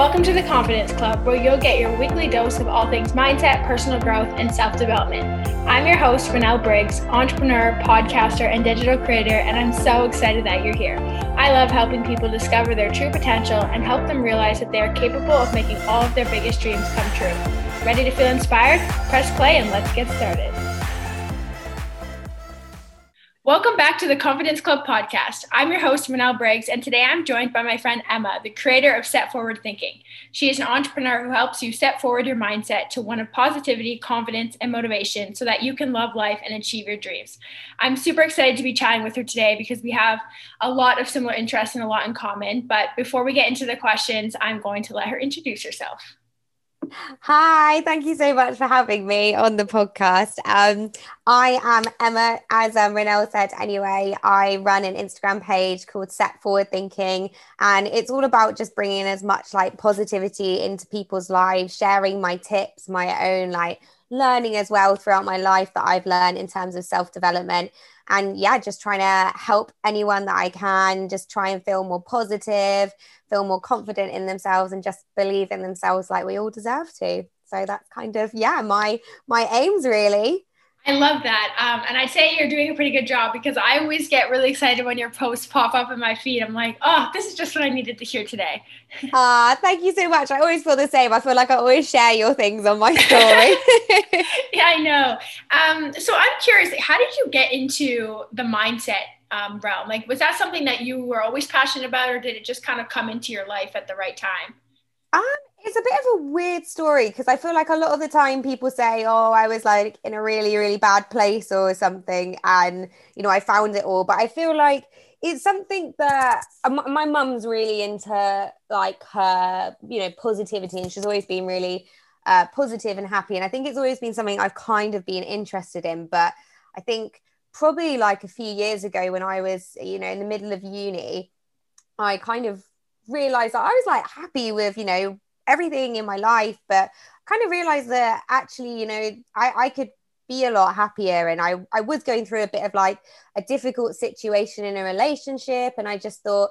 Welcome to the Confidence Club, where you'll get your weekly dose of all things mindset, personal growth, and self development. I'm your host, Renelle Briggs, entrepreneur, podcaster, and digital creator, and I'm so excited that you're here. I love helping people discover their true potential and help them realize that they are capable of making all of their biggest dreams come true. Ready to feel inspired? Press play and let's get started. Welcome back to the Confidence Club podcast. I'm your host, Renelle Briggs, and today I'm joined by my friend Emma, the creator of Set Forward Thinking. She is an entrepreneur who helps you set forward your mindset to one of positivity, confidence, and motivation so that you can love life and achieve your dreams. I'm super excited to be chatting with her today because we have a lot of similar interests and a lot in common. But before we get into the questions, I'm going to let her introduce herself. Hi, thank you so much for having me on the podcast. Um, I am Emma, as um, Renelle said anyway. I run an Instagram page called Set Forward Thinking, and it's all about just bringing as much like positivity into people's lives, sharing my tips, my own like learning as well throughout my life that I've learned in terms of self development. And yeah, just trying to help anyone that I can, just try and feel more positive, feel more confident in themselves, and just believe in themselves like we all deserve to. So that's kind of yeah, my my aims really. I love that. Um, and I'd say you're doing a pretty good job because I always get really excited when your posts pop up in my feed. I'm like, oh, this is just what I needed to hear today. Ah, thank you so much. I always feel the same. I feel like I always share your things on my story. yeah, I know. Um, so I'm curious, how did you get into the mindset um, realm? Like, was that something that you were always passionate about, or did it just kind of come into your life at the right time? Um, it's a bit of a weird story because I feel like a lot of the time people say, "Oh, I was like in a really, really bad place or something," and you know, I found it all. But I feel like it's something that uh, my mum's really into, like her, you know, positivity, and she's always been really uh, positive and happy. And I think it's always been something I've kind of been interested in. But I think probably like a few years ago when I was, you know, in the middle of uni, I kind of realized that I was like happy with, you know, everything in my life, but kind of realized that actually, you know, I, I could be a lot happier. And I, I was going through a bit of like a difficult situation in a relationship. And I just thought,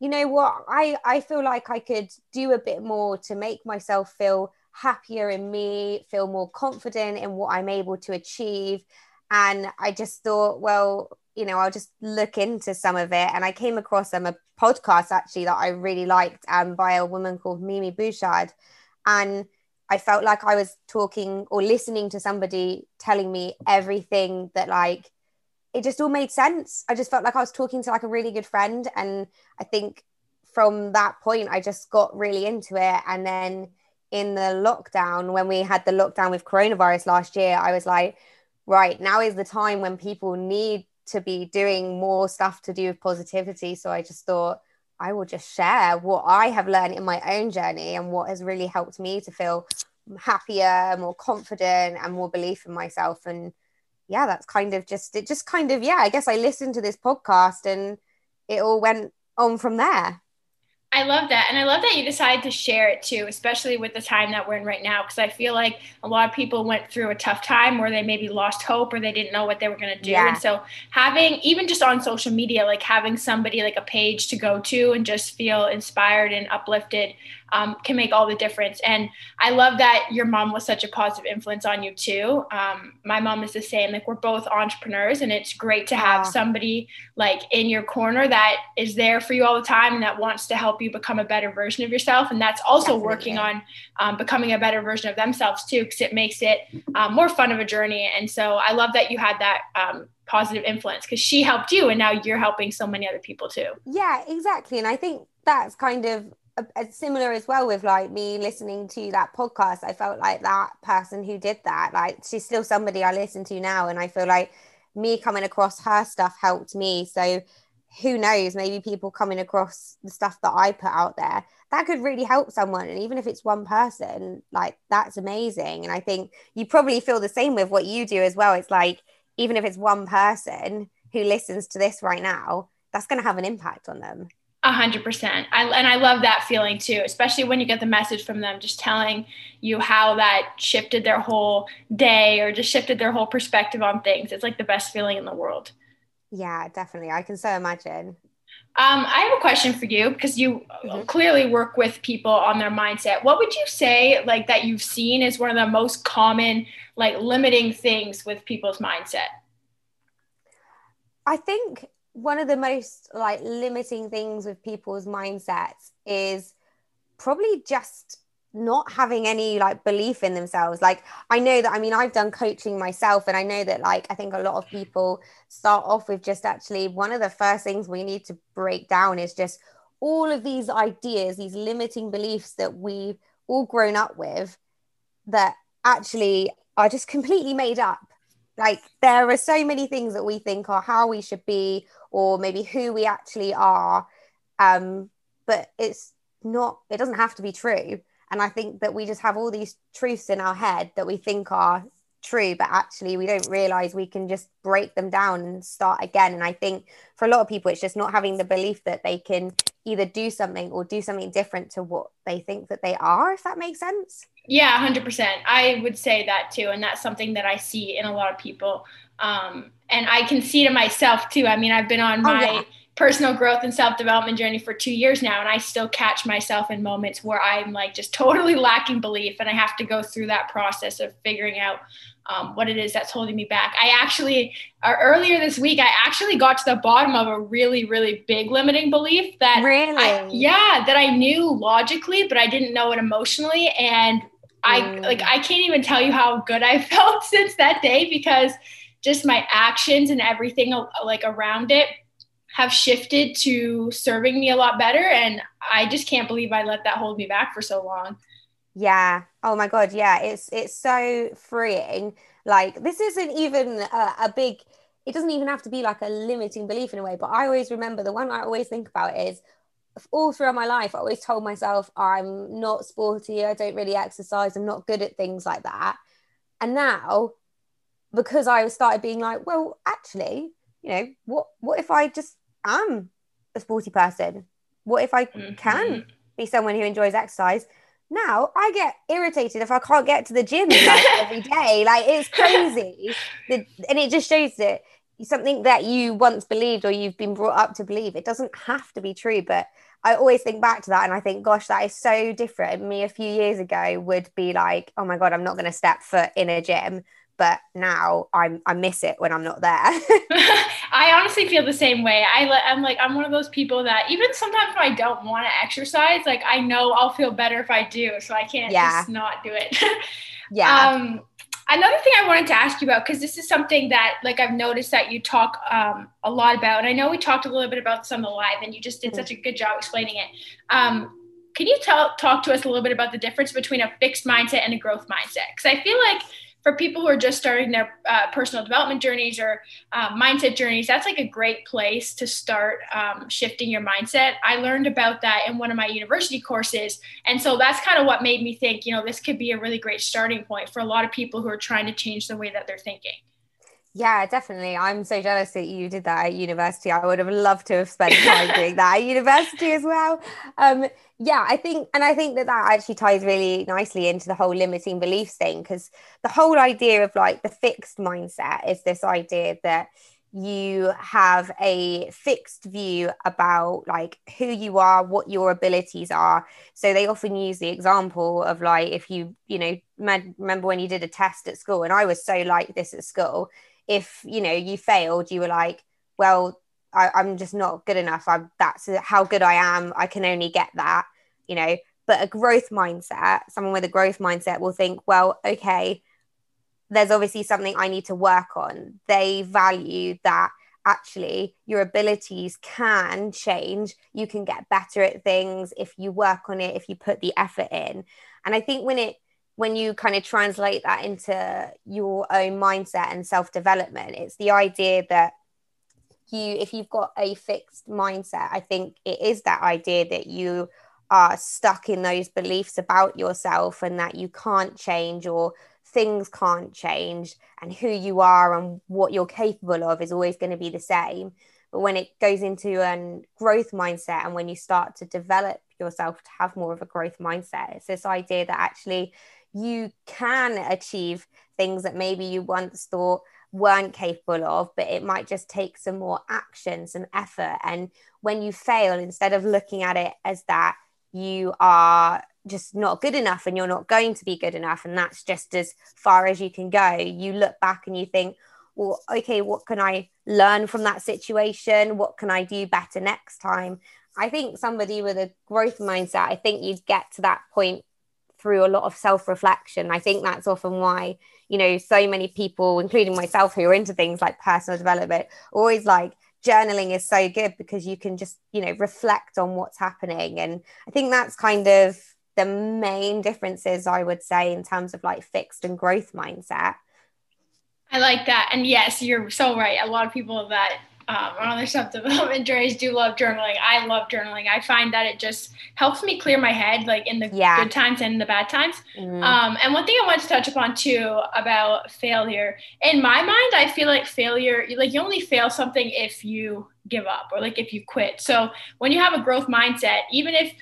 you know what, I, I feel like I could do a bit more to make myself feel happier in me, feel more confident in what I'm able to achieve. And I just thought, well, you know, I'll just look into some of it. And I came across um, a podcast actually that I really liked um, by a woman called Mimi Bouchard. And I felt like I was talking or listening to somebody telling me everything that like it just all made sense. I just felt like I was talking to like a really good friend. And I think from that point, I just got really into it. And then in the lockdown, when we had the lockdown with coronavirus last year, I was like, right, now is the time when people need to be doing more stuff to do with positivity. So I just thought I will just share what I have learned in my own journey and what has really helped me to feel happier, more confident, and more belief in myself. And yeah, that's kind of just it, just kind of, yeah, I guess I listened to this podcast and it all went on from there. I love that. And I love that you decided to share it too, especially with the time that we're in right now. Because I feel like a lot of people went through a tough time where they maybe lost hope or they didn't know what they were going to do. Yeah. And so, having, even just on social media, like having somebody like a page to go to and just feel inspired and uplifted um, can make all the difference. And I love that your mom was such a positive influence on you too. Um, my mom is the same. Like we're both entrepreneurs, and it's great to have somebody like in your corner that is there for you all the time and that wants to help you become a better version of yourself. And that's also Definitely. working on um, becoming a better version of themselves too, because it makes it um, more fun of a journey. And so I love that you had that um, positive influence because she helped you and now you're helping so many other people too. Yeah, exactly. And I think that's kind of similar as well with like me listening to that podcast. I felt like that person who did that like she's still somebody i listen to now and i feel like me coming across her stuff helped me. So who knows? Maybe people coming across the stuff that i put out there that could really help someone. And even if it's one person like that's amazing. And i think you probably feel the same with what you do as well. It's like even if it's one person who listens to this right now that's going to have an impact on them a hundred percent. I And I love that feeling too, especially when you get the message from them, just telling you how that shifted their whole day or just shifted their whole perspective on things. It's like the best feeling in the world. Yeah, definitely. I can so imagine. Um, I have a question for you because you mm-hmm. clearly work with people on their mindset. What would you say, like, that you've seen is one of the most common, like, limiting things with people's mindset? I think one of the most, like, limiting things with people's mindsets is probably just not having any like belief in themselves. Like i know that i mean i've done coaching myself and i know that like i think a lot of people start off with just actually one of the first things we need to break down is just all of these ideas these limiting beliefs that we've all grown up with that actually are just completely made up. Like there are so many things that we think are how we should be or maybe who we actually are um but it's not it doesn't have to be true and I think that we just have all these truths in our head that we think are true, but actually we don't realize we can just break them down and start again. And I think for a lot of people, it's just not having the belief that they can either do something or do something different to what they think that they are, if that makes sense. Yeah, 100%. I would say that too. And that's something that I see in a lot of people. Um, and I can see to myself too. I mean, I've been on oh, my. Oh, yeah personal growth and self development journey for two years now, and I still catch myself in moments where I'm like just totally lacking belief, and I have to go through that process of figuring out um, what it is that's holding me back. I actually, uh, earlier this week, I actually got to the bottom of a really, really big limiting belief that, really, I, yeah, that I knew logically, but I didn't know it emotionally, and I mm. like I can't even tell you how good I felt since that day because just my actions and everything uh, like around it have shifted to serving me a lot better. And I just can't believe I let that hold me back for so long. Yeah. Oh my God. Yeah. It's, it's so freeing. Like this isn't even a, a big, it doesn't even have to be like a limiting belief in a way, but I always remember the one I always think about is all throughout my life, I always told myself I'm not sporty, I don't really exercise, I'm not good at things like that. And now, because I started being like, well, actually, you know, what what if I just am a sporty person? What if I mm-hmm. can be someone who enjoys exercise? Now I get irritated if I can't get to the gym like every day. Like it's crazy. the, and it just shows that something that you once believed or you've been brought up to believe, it doesn't have to be true. But I always think back to that and I think, gosh, that is so different. Me a few years ago would be like, oh my God, I'm not going to step foot in a gym but now I'm I miss it when I'm not there. I honestly feel the same way. I I'm like I'm one of those people that even sometimes when I don't want to exercise, like I know I'll feel better if I do, so I can't yeah. just not do it. yeah. Um, another thing I wanted to ask you about because this is something that like I've noticed that you talk um, a lot about, and I know we talked a little bit about some of the live, and you just did mm-hmm. such a good job explaining it. Um, can you tell talk to us a little bit about the difference between a fixed mindset and a growth mindset? Because I feel like for people who are just starting their uh, personal development journeys or uh, mindset journeys, that's like a great place to start um, shifting your mindset. I learned about that in one of my university courses. And so that's kind of what made me think, you know, this could be a really great starting point for a lot of people who are trying to change the way that they're thinking. Yeah, definitely. I'm so jealous that you did that at university. I would have loved to have spent time doing that at university as well. Um, yeah, I think, and I think that that actually ties really nicely into the whole limiting beliefs thing because the whole idea of like the fixed mindset is this idea that you have a fixed view about like who you are what your abilities are so they often use the example of like if you you know remember when you did a test at school and i was so like this at school if you know you failed you were like well I, am just not good enough. I'm that's how good i am. I can only get that you know. But a growth mindset someone with a growth mindset will think well okay there's obviously something i need to work on. They value that actually your abilities can change. You can get better at things if you work on it if you put the effort in. And i think when it when you kind of translate that into your own mindset and self development, it's the idea that you, if you've got a fixed mindset, I think it is that idea that you are stuck in those beliefs about yourself and that you can't change or things can't change and who you are and what you're capable of is always going to be the same. But when it goes into a growth mindset and when you start to develop yourself to have more of a growth mindset, it's this idea that actually you can achieve things that maybe you once thought weren't capable of, but it might just take some more action, some effort. And when you fail, instead of looking at it as that you are just not good enough and you're not going to be good enough, and that's just as far as you can go, you look back and you think, well, okay, what can I learn from that situation? What can I do better next time? I think somebody with a growth mindset, I think you'd get to that point through a lot of self reflection. I think that's often why, you know, so many people, including myself, who are into things like personal development, always like journaling is so good because you can just, you know, reflect on what's happening. And I think that's kind of the main differences, I would say, in terms of like fixed and growth mindset. I like that. And yes, you're so right. A lot of people that um, on their self development journeys do love journaling. I love journaling. I find that it just helps me clear my head, like in the yeah. good times and in the bad times. Mm. Um, and one thing I want to touch upon too about failure, in my mind, I feel like failure, like you only fail something if you give up or like if you quit. So when you have a growth mindset, even if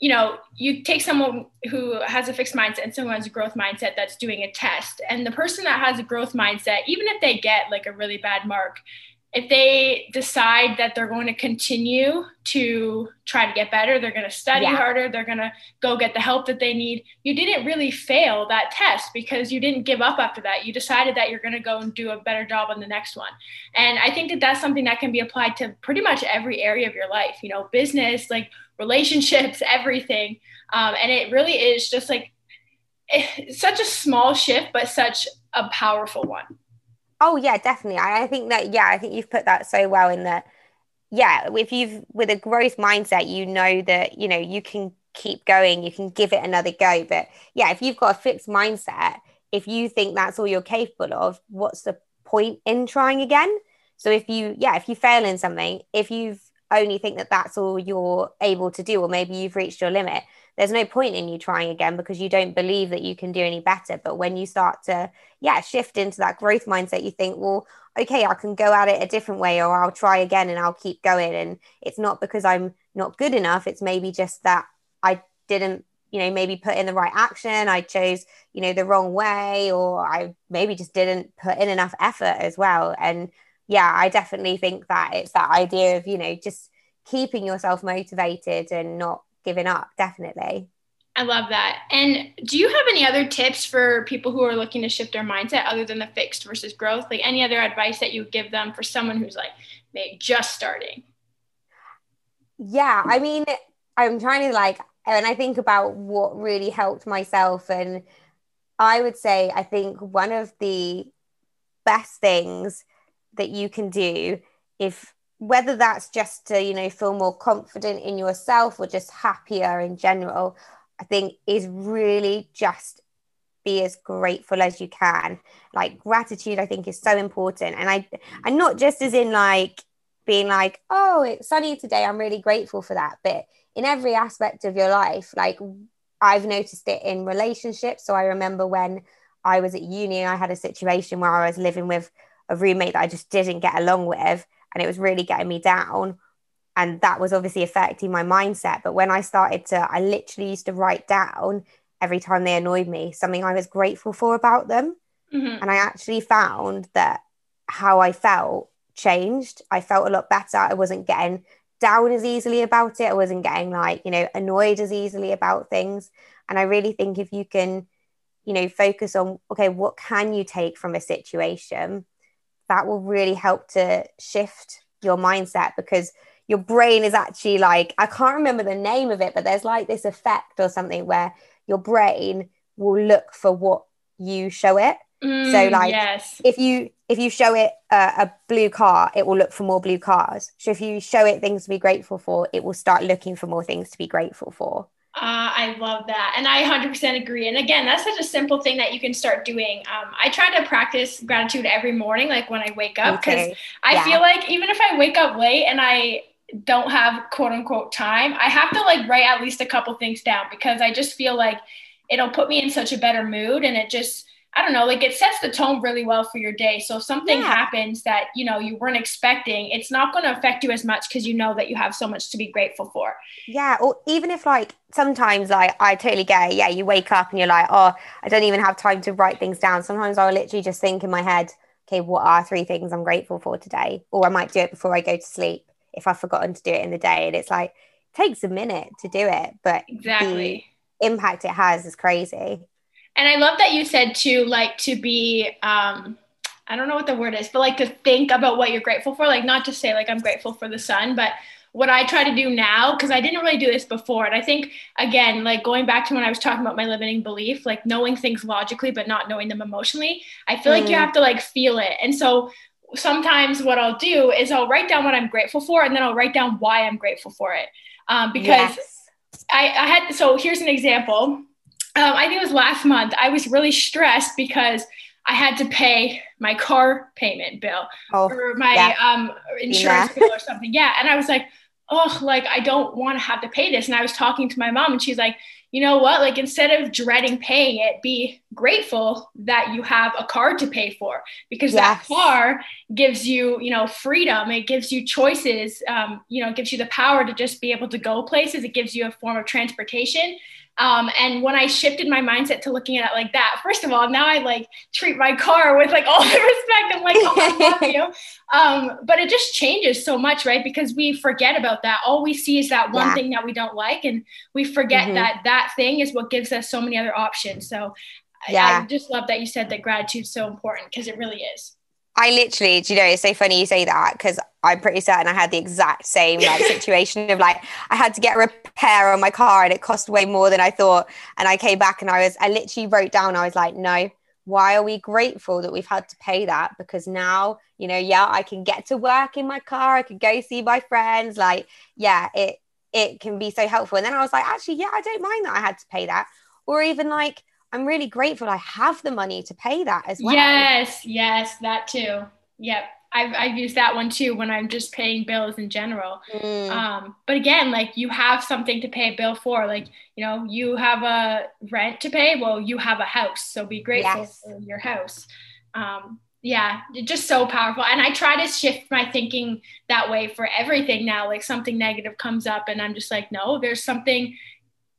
you know, you take someone who has a fixed mindset and someone has a growth mindset that's doing a test. And the person that has a growth mindset, even if they get like a really bad mark, if they decide that they're going to continue to try to get better, they're going to study yeah. harder, they're going to go get the help that they need. You didn't really fail that test because you didn't give up after that. You decided that you're going to go and do a better job on the next one. And I think that that's something that can be applied to pretty much every area of your life, you know, business, like relationships, everything. Um, and it really is just like such a small shift, but such a powerful one. Oh yeah, definitely. I, I think that yeah, I think you've put that so well in that. Yeah, if you've with a growth mindset, you know that you know you can keep going, you can give it another go. But yeah, if you've got a fixed mindset, if you think that's all you're capable of, what's the point in trying again? So if you yeah, if you fail in something, if you've only think that that's all you're able to do, or maybe you've reached your limit, there's no point in you trying again because you don't believe that you can do any better. But when you start to, yeah, shift into that growth mindset, you think, well, okay, I can go at it a different way, or I'll try again and I'll keep going. And it's not because I'm not good enough, it's maybe just that I didn't you know maybe put in the right action i chose you know the wrong way or i maybe just didn't put in enough effort as well and yeah, I definitely think that it's that idea of, you know, just keeping yourself motivated and not giving up, definitely. I love that. And do you have any other tips for people who are looking to shift their mindset other than the fixed versus growth? Like any other advice that you would give them for someone who's like maybe just starting? Yeah, I mean, I'm trying to like, and I think about what really helped myself. And I would say, I think one of the best things that you can do if whether that's just to you know feel more confident in yourself or just happier in general i think is really just be as grateful as you can. Like gratitude i think is so important. And i and not just as in like being like oh it's sunny today i'm really grateful for that. But in every aspect of your life like i've noticed it in relationships. So i remember when i was at uni i had a situation where i was living with a roommate that I just didn't get along with and it was really getting me down. And that was obviously affecting my mindset. But when I started to I literally used to write down every time they annoyed me something I was grateful for about them. Mm-hmm. and I actually found that how I felt changed. I felt a lot better. I wasn't getting down as easily about it. I wasn't getting like you know annoyed as easily about things. And I really think if you can you know focus on okay what can you take from a situation that will really help to shift your mindset because your brain is actually like I can't remember the name of it, but there's like this effect or something where your brain will look for what you show it. Mm, so like yes. if you if you show it a blue car, it will look for more blue cars. So if you show it things to be grateful for, it will start looking for more things to be grateful for. Uh, I love that. And I 100% agree. And again, that's such a simple thing that you can start doing. Um, I try to practice gratitude every morning, like when I wake up, because okay. I yeah. feel like even if I wake up late and I don't have quote unquote time, I have to like write at least a couple things down because I just feel like it'll put me in such a better mood and it just I don't know, like it sets the tone really well for your day. So if something yeah. happens that, you know, you weren't expecting, it's not going to affect you as much because you know that you have so much to be grateful for. Yeah. Or even if like sometimes like I totally get it. Yeah. You wake up and you're like, oh, I don't even have time to write things down. Sometimes I'll literally just think in my head, okay, what are three things I'm grateful for today? Or I might do it before I go to sleep if I've forgotten to do it in the day. And it's like, it takes a minute to do it, but exactly the impact it has is crazy. And I love that you said to like to be um I don't know what the word is, but like to think about what you're grateful for, like not to say like I'm grateful for the sun, but what I try to do now, because I didn't really do this before. And I think, again, like going back to when I was talking about my limiting belief, like knowing things logically, but not knowing them emotionally, I feel mm. like you mm. have to like feel it. And so sometimes what I'll do is I'll write down what I'm grateful for and then I'll write down why I'm grateful for it. Um, because yes. I, I had, so here's an example. Um, I think it was last month. I was really stressed because I had to pay my car payment bill oh, or my yeah. um, insurance yeah. bill or something. Yeah. And I was like, oh, like I don't want to have to pay this. And I was talking to my mom and she's like, you know what? Like instead of dreading paying it, be grateful that you have a card to pay for because yes. that car gives you, you know, freedom. It gives you choices. Um, you know, it gives you the power to just be able to go places. It gives you a form of transportation. Um, and when I shifted my mindset to looking at it like that, first of all, now I like treat my car with like all the respect. I'm like, oh, I love you. Um, but it just changes so much, right? Because we forget about that. All we see is that one yeah. thing that we don't like, and we forget mm-hmm. that that thing is what gives us so many other options. So yeah. I, I just love that you said that gratitude is so important because it really is. I literally, do you know, it's so funny you say that because I'm pretty certain I had the exact same like situation of like I had to get a repair on my car and it cost way more than I thought. And I came back and I was, I literally wrote down, I was like, no, why are we grateful that we've had to pay that? Because now, you know, yeah, I can get to work in my car, I can go see my friends. Like, yeah, it it can be so helpful. And then I was like, actually, yeah, I don't mind that I had to pay that. Or even like I'm really grateful I have the money to pay that as well. Yes, yes, that too. Yep. I've, I've used that one too when I'm just paying bills in general. Mm. Um, but again, like you have something to pay a bill for. Like, you know, you have a rent to pay. Well, you have a house. So be grateful yes. for your house. Um, yeah, just so powerful. And I try to shift my thinking that way for everything now. Like something negative comes up and I'm just like, no, there's something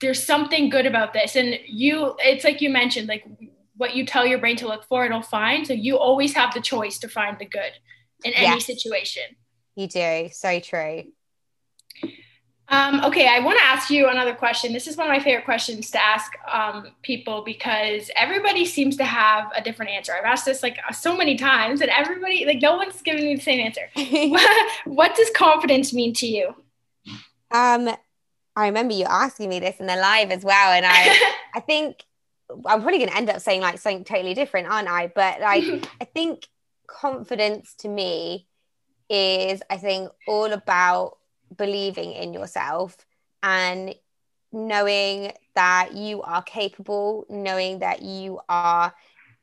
there's something good about this and you it's like you mentioned like what you tell your brain to look for it'll find so you always have the choice to find the good in any yes, situation you do so true um, okay, I want to ask you another question. This is one of my favorite questions to ask um, people because everybody seems to have a different answer. I've asked this like so many times, and everybody, like, no one's giving me the same answer. what does confidence mean to you? Um, I remember you asking me this in the live as well, and I I think I'm probably going to end up saying like something totally different, aren't I? But like I think confidence to me is I think all about believing in yourself and knowing that you are capable, knowing that you are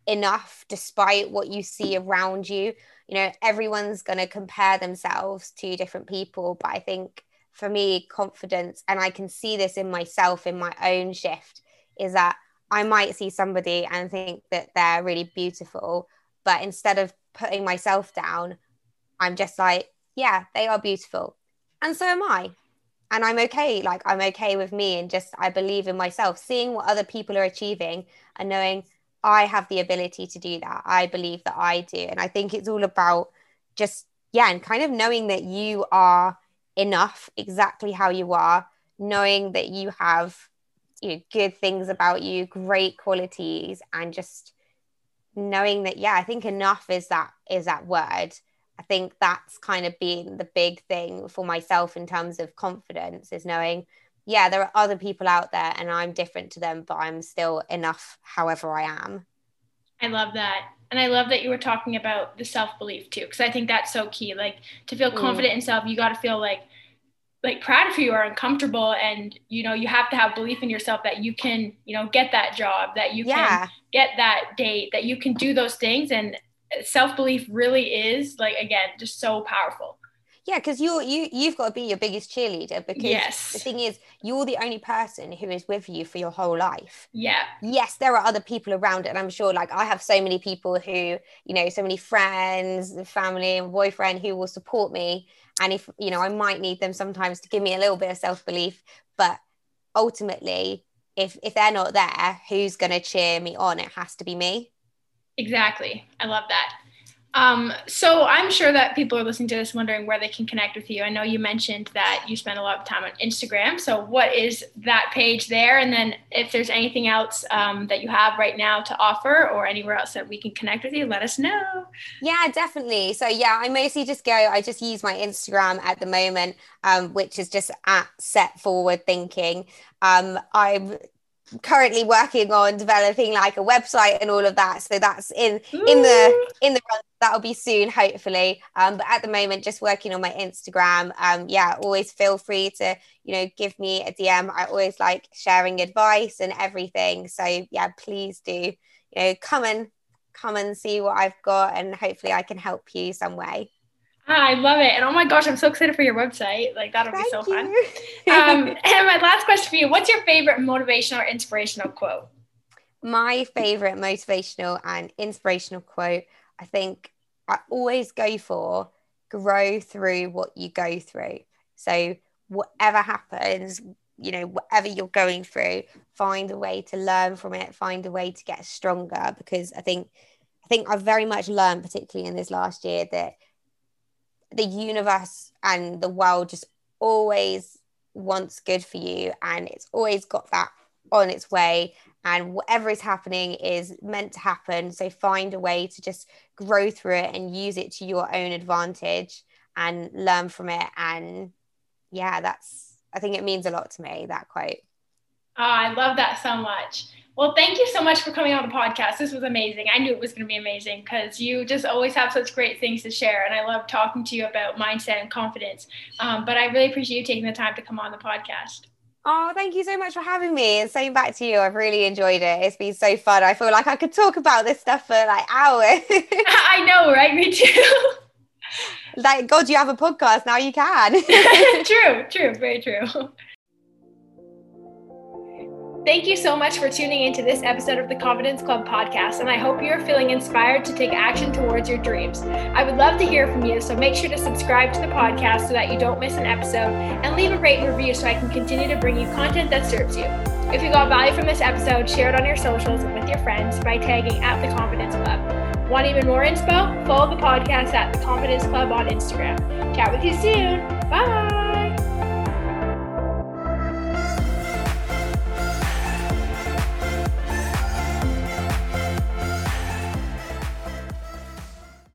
enough despite what you see around you. You know, everyone's going to compare themselves to different people, but I think for me confidence and i can see this in myself in my own shift is that i might see somebody and think that they're really beautiful but instead of putting myself down i'm just like yeah they are beautiful. And so am i. And i'm okay like i'm okay with me and just i believe in myself. Seeing what other people are achieving and knowing i have the ability to do that. I believe that i do. And i think it's all about just yeah and kind of knowing that you are enough exactly how you are, knowing that you have you know, good things about you, great qualities, and just knowing that, yeah, I think enough is that is that word. I think that's kind of been the big thing for myself in terms of confidence is knowing, yeah, there are other people out there and I'm different to them, but I'm still enough however I am. I love that. And I love that you were talking about the self belief too, because I think that's so key. Like to feel mm. confident mm. in self, you got to feel like like proud of who you are uncomfortable and you know you have to have belief in yourself that you can you know get that job that you yeah. can get that date that you can do those things and self-belief really is like again just so powerful yeah because you're you you've got to be your biggest cheerleader because yes. the thing is you're the only person who is with you for your whole life. Yeah. Yes there are other people around and i'm sure like i have so many people who you know so many friends family and boyfriend who will support me and if you know i might need them sometimes to give me a little bit of self-belief but ultimately if if they're not there who's going to cheer me on? It has to be me. Exactly. I love that Um, so I'm sure that people are listening to this wondering where they can connect with you. I know you mentioned that you spend a lot of time on Instagram. So what is that page there? And then if there's anything else um, that you have right now to offer or anywhere else that we can connect with you, let us know. Yeah, definitely. So yeah, I mostly just go, I just use my Instagram at the moment, um, which is just at set forward thinking. Um, I'm currently working on developing like a website and all of that. So that's in in the in the run. That'll be soon hopefully. Um but at the moment just working on my instagram. Um yeah always feel free to you know give me a dm i always like sharing advice and everything. So yeah please do you know come and come and see what i've got and hopefully i can help you some way I love it. And oh my gosh, I'm so excited for your website. Like that'll Thank be so fun. um, and my last question for you, what's your favorite motivational or inspirational quote? My favorite motivational and inspirational quote, I think I always go for grow through what you go through. So whatever happens, you know, whatever you're going through, find a way to learn from it, find a way to get stronger because I think I think I've very much learned, particularly in this last year, that the universe and the world just always wants good for you and it's always got that on its way and whatever is happening is meant to happen. So find a way to just grow through it and use it to your own advantage and learn from it. And yeah that's i think it means a lot to me that quote. Oh, i love that so much well, thank you so much for coming on the podcast. This was amazing. I knew it was going to be amazing because you just always have such great things to share. And I love talking to you about mindset and confidence. Um, but I really appreciate you taking the time to come on the podcast. Oh, thank you so much for having me. And same back to you. I've really enjoyed it. It's been so fun. I feel like I could talk about this stuff for like hours. I know, right? Me too. like, God, you have a podcast. Now you can. true, true, very true. Thank you so much for tuning into this episode of the Confidence Club podcast, and I hope you're feeling inspired to take action towards your dreams. I would love to hear from you, so make sure to subscribe to the podcast so that you don't miss an episode, and leave a rate and review so I can continue to bring you content that serves you. If you got value from this episode, share it on your socials and with your friends by tagging at the Confidence Club. Want even more inspo? Follow the podcast at the Confidence Club on Instagram. Chat with you soon. Bye.